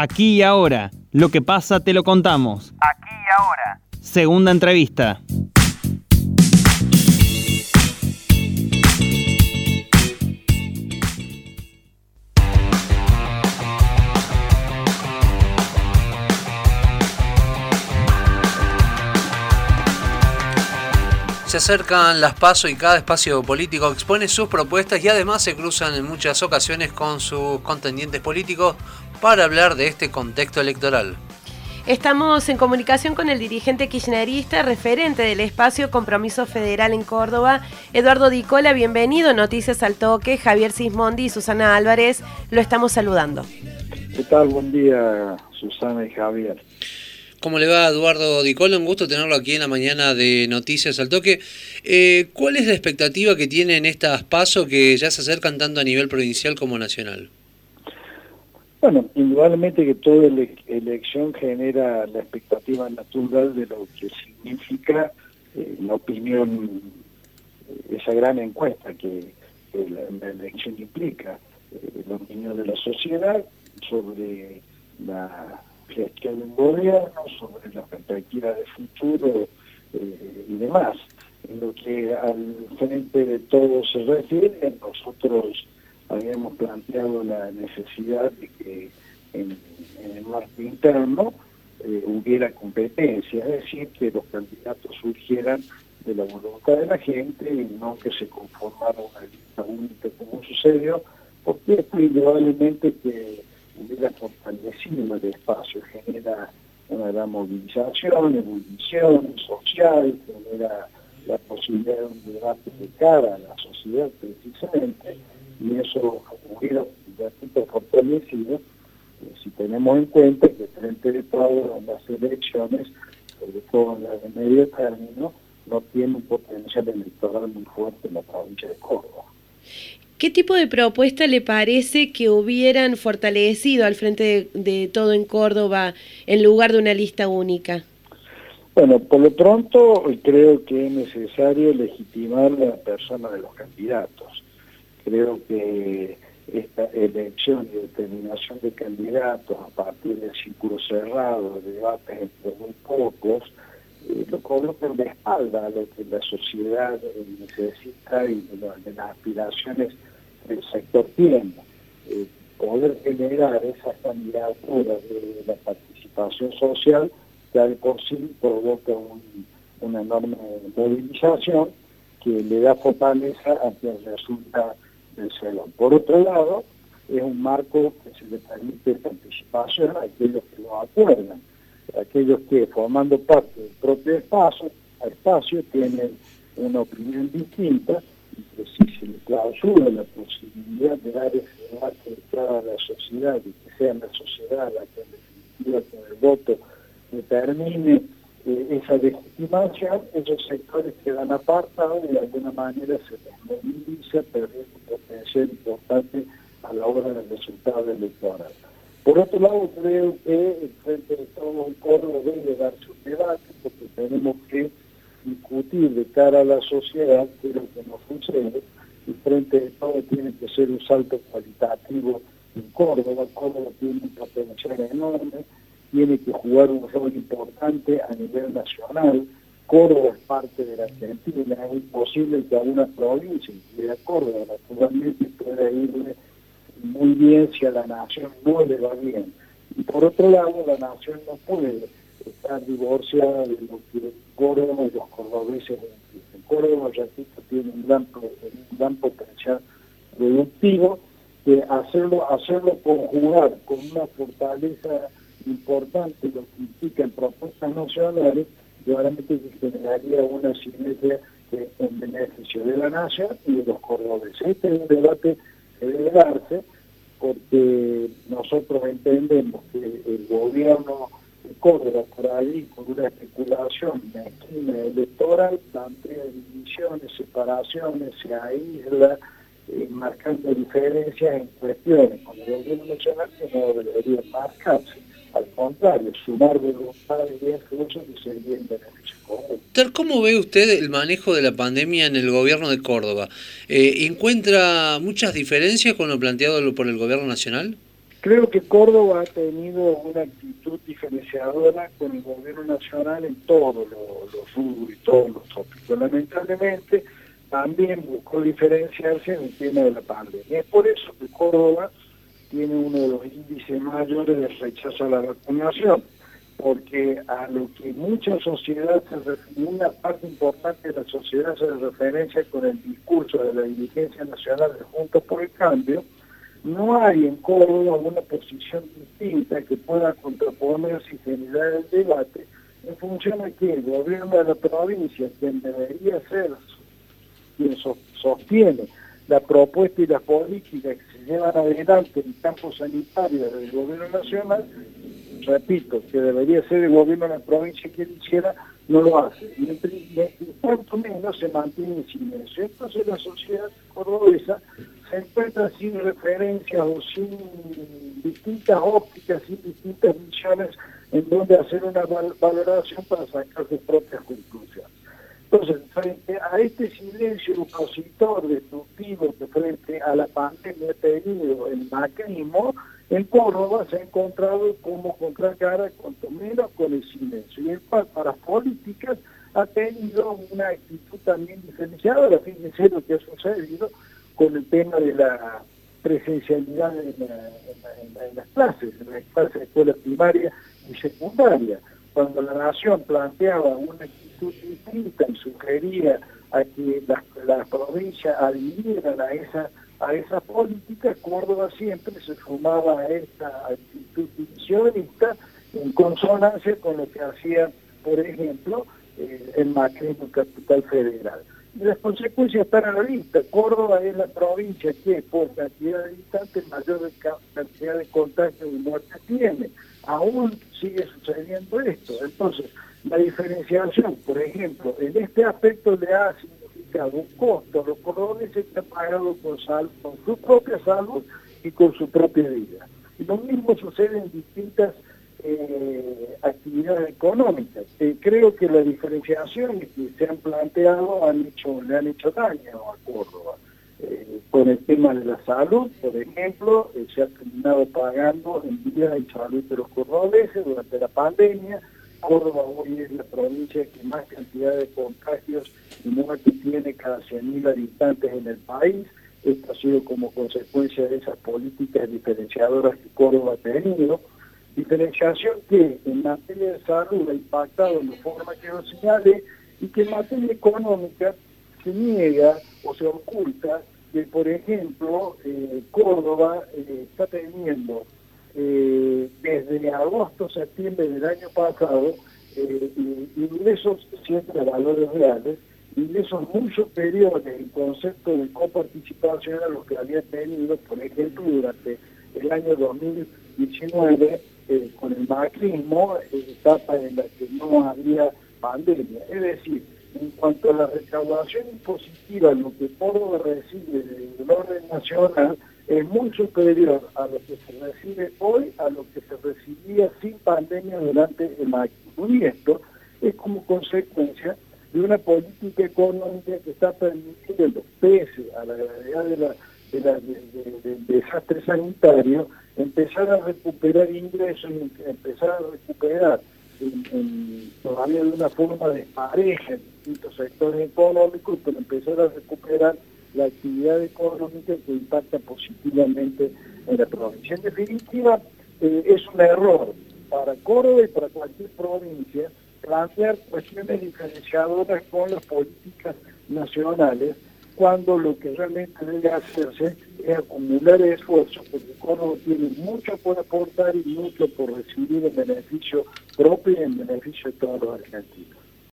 Aquí y ahora. Lo que pasa te lo contamos. Aquí y ahora. Segunda entrevista. Se acercan las pasos y cada espacio político expone sus propuestas y además se cruzan en muchas ocasiones con sus contendientes políticos para hablar de este contexto electoral. Estamos en comunicación con el dirigente kirchnerista, referente del espacio Compromiso Federal en Córdoba, Eduardo Dicola. Bienvenido, Noticias al Toque. Javier Sismondi y Susana Álvarez lo estamos saludando. ¿Qué tal? Buen día, Susana y Javier. ¿Cómo le va Eduardo Dicola? Un gusto tenerlo aquí en la mañana de Noticias al Toque. Eh, ¿Cuál es la expectativa que tienen estas pasos que ya se acercan tanto a nivel provincial como nacional? Bueno, indudablemente que toda elección genera la expectativa natural de lo que significa eh, la opinión, esa gran encuesta que, la, elección implica, eh, la opinión de la sociedad sobre la gestión del gobierno, sobre la perspectiva de futuro eh, y demás. En lo que al frente de todo se refiere, nosotros habíamos planteado la necesidad de que en, el marco interno eh, hubiera competencia, es decir, que los candidatos surgieran de la voluntad de la gente y no que se conformara una lista única como sucedió, porque esto indudablemente que hubiera fortalecido el espacio, genera una gran movilización, ebullición social, genera la posibilidad de un debate de cara a la sociedad precisamente, y eso hubiera un fortalecido eh, si tenemos en cuenta que frente de todas las elecciones, sobre todo en las de medio término, no tiene un potencial electoral muy fuerte en la provincia de Córdoba. ¿Qué tipo de propuesta le parece que hubieran fortalecido al frente de, todo en Córdoba en lugar de una lista única? Bueno, por lo pronto creo que es necesario legitimar la persona de los candidatos. Creo que esta elección y determinación de candidatos a partir del círculo cerrado, de debates entre muy pocos, eh, lo coloca de espalda a lo que la sociedad necesita y de las aspiraciones el sector tiene. Eh, poder generar esas candidaturas de la participación social que al por sí provoca una enorme movilización que le da fortaleza ante el resultado Por otro lado, es un marco que se le permite participación a aquellos que lo acuerdan, aquellos que formando parte del propio espacio, espacio tienen una opinión distinta que si se le clausura la posibilidad de dar ese debate a la sociedad y que sea la sociedad la que en definitiva con el voto determine eh, esa legitimación, esos sectores quedan apartados y de alguna manera se desmoviliza, perdiendo potencial importante a la hora del resultado electoral. Por otro lado, creo que frente de todo el coro debe darse un debate porque tenemos que discutir de cara a la sociedad que lo que no sucede y frente de todo tiene que ser un salto cualitativo en Córdoba. Córdoba tiene un potencial enorme, tiene que jugar un rol importante a nivel nacional. Córdoba es parte de la Argentina, es imposible que a una provincia, incluida Córdoba, naturalmente pueda irle muy bien si a la nación no le va bien. Y por otro lado, la nación no puede estar divorciada de lo que Córdoba y los cordobeses en Córdoba, repito, tiene un gran, un gran potencial productivo, que hacerlo, hacerlo conjugar con una fortaleza importante, lo que implica en propuestas nacionales, realmente generaría una sinergia en beneficio de la nación y de los cordobeses. Este es un debate que debe darse porque nosotros entendemos que el gobierno Córdoba por ahí con una especulación esquina electoral, plantea divisiones, separaciones, se aísla, eh, marcando diferencias en cuestiones con el gobierno nacional que no debería marcarse. Al contrario, sumar voluntades y esfuerzos que sería en beneficio común. ¿Cómo ve usted el manejo de la pandemia en el gobierno de Córdoba? Eh, ¿Encuentra muchas diferencias con lo planteado por el gobierno nacional? Creo que Córdoba ha tenido una actitud diferenciadora con el gobierno nacional en todos los rubros y todos los tópicos. Lamentablemente, también buscó diferenciarse en el tema de la pandemia. Es por eso que Córdoba tiene uno de los índices mayores de rechazo a la vacunación, porque a lo que mucha sociedad, una parte importante de la sociedad se referencia con el discurso de la dirigencia nacional de Juntos por el Cambio, no hay en Córdoba una posición distinta que pueda contraponerse y generar el debate en función de que el gobierno de la provincia, quien debería ser quien sostiene la propuesta y las políticas que se llevan adelante en el campo sanitario del gobierno nacional, repito, que debería ser el gobierno de la provincia quien hiciera, no lo hace. Y, en cuanto menos se mantiene en silencio. Entonces la sociedad cordobesa se encuentra sin referencias o sin distintas ópticas, sin distintas visiones en donde hacer una valoración para sacar sus propias conclusiones. Entonces, frente a este silencio opositor, destructivo que frente a la pandemia ha tenido el macrismo, en Córdoba se ha encontrado como contracara, cuanto menos con el silencio. Y el para políticas ha tenido una actitud también diferenciada, fíjense lo que ha sucedido con el tema de la presencialidad en, las clases, en las clases de escuela primaria y secundaria. Cuando la nación planteaba una actitud distinta y sugería a que las, las provincias adhirieran a esa a esa política, Córdoba siempre se sumaba a esta actitud divisionista en consonancia con lo que hacía, por ejemplo, eh, el macrismo capital federal las consecuencias están a la vista. Córdoba es la provincia que por cantidad de habitantes mayor cantidad de contagios y muertes tiene. Aún sigue sucediendo esto. Entonces, la diferenciación, por ejemplo, en este aspecto le ha significado un costo los cordobeses que han pagado con, sal, con su propia salud y con su propia vida. Y lo mismo sucede en distintas eh, actividades económicas. Eh, creo que las diferenciaciones que se han planteado han hecho, le han hecho daño a Córdoba. Eh, con el tema de la salud, por ejemplo, eh, se ha terminado pagando en vida de salud de los cordobeses durante la pandemia. Córdoba hoy es la provincia que más cantidad de contagios y muertes tiene cada 100.000 habitantes en el país. Esto ha sido como consecuencia de esas políticas diferenciadoras que Córdoba ha tenido. Diferenciación que en materia de salud ha impactado en la forma que lo señale y que en materia económica se niega o se oculta que, por ejemplo, eh, Córdoba eh, está teniendo eh, desde agosto, septiembre del año pasado, ingresos siempre a valores reales, ingresos muy superiores en concepto de coparticipación a los que había tenido, por ejemplo, durante el año 2019 eh, con el macrismo, etapa en la que no había pandemia. Es decir, en cuanto a la recaudación impositiva, lo que Córdoba recibe del orden nacional es muy superior a lo que se recibe hoy a lo que se recibía sin pandemia durante el macrismo. Y esto es como consecuencia de una política económica que está permitiendo, pese a la gravedad del desastre sanitario, empezar a recuperar ingresos empezar a recuperar todavía de una forma despareja en distintos sectores económicos, pero empezar a recuperar la actividad económica que impacta positivamente en la provincia. En definitiva, eh, es un error para Córdoba y para cualquier provincia plantear cuestiones diferenciadoras con las políticas nacionales cuando lo que realmente debe hacerse es acumular esfuerzos, porque Córdoba tiene mucho por aportar y mucho por recibir en beneficio propio y en beneficio de todos los argentinos.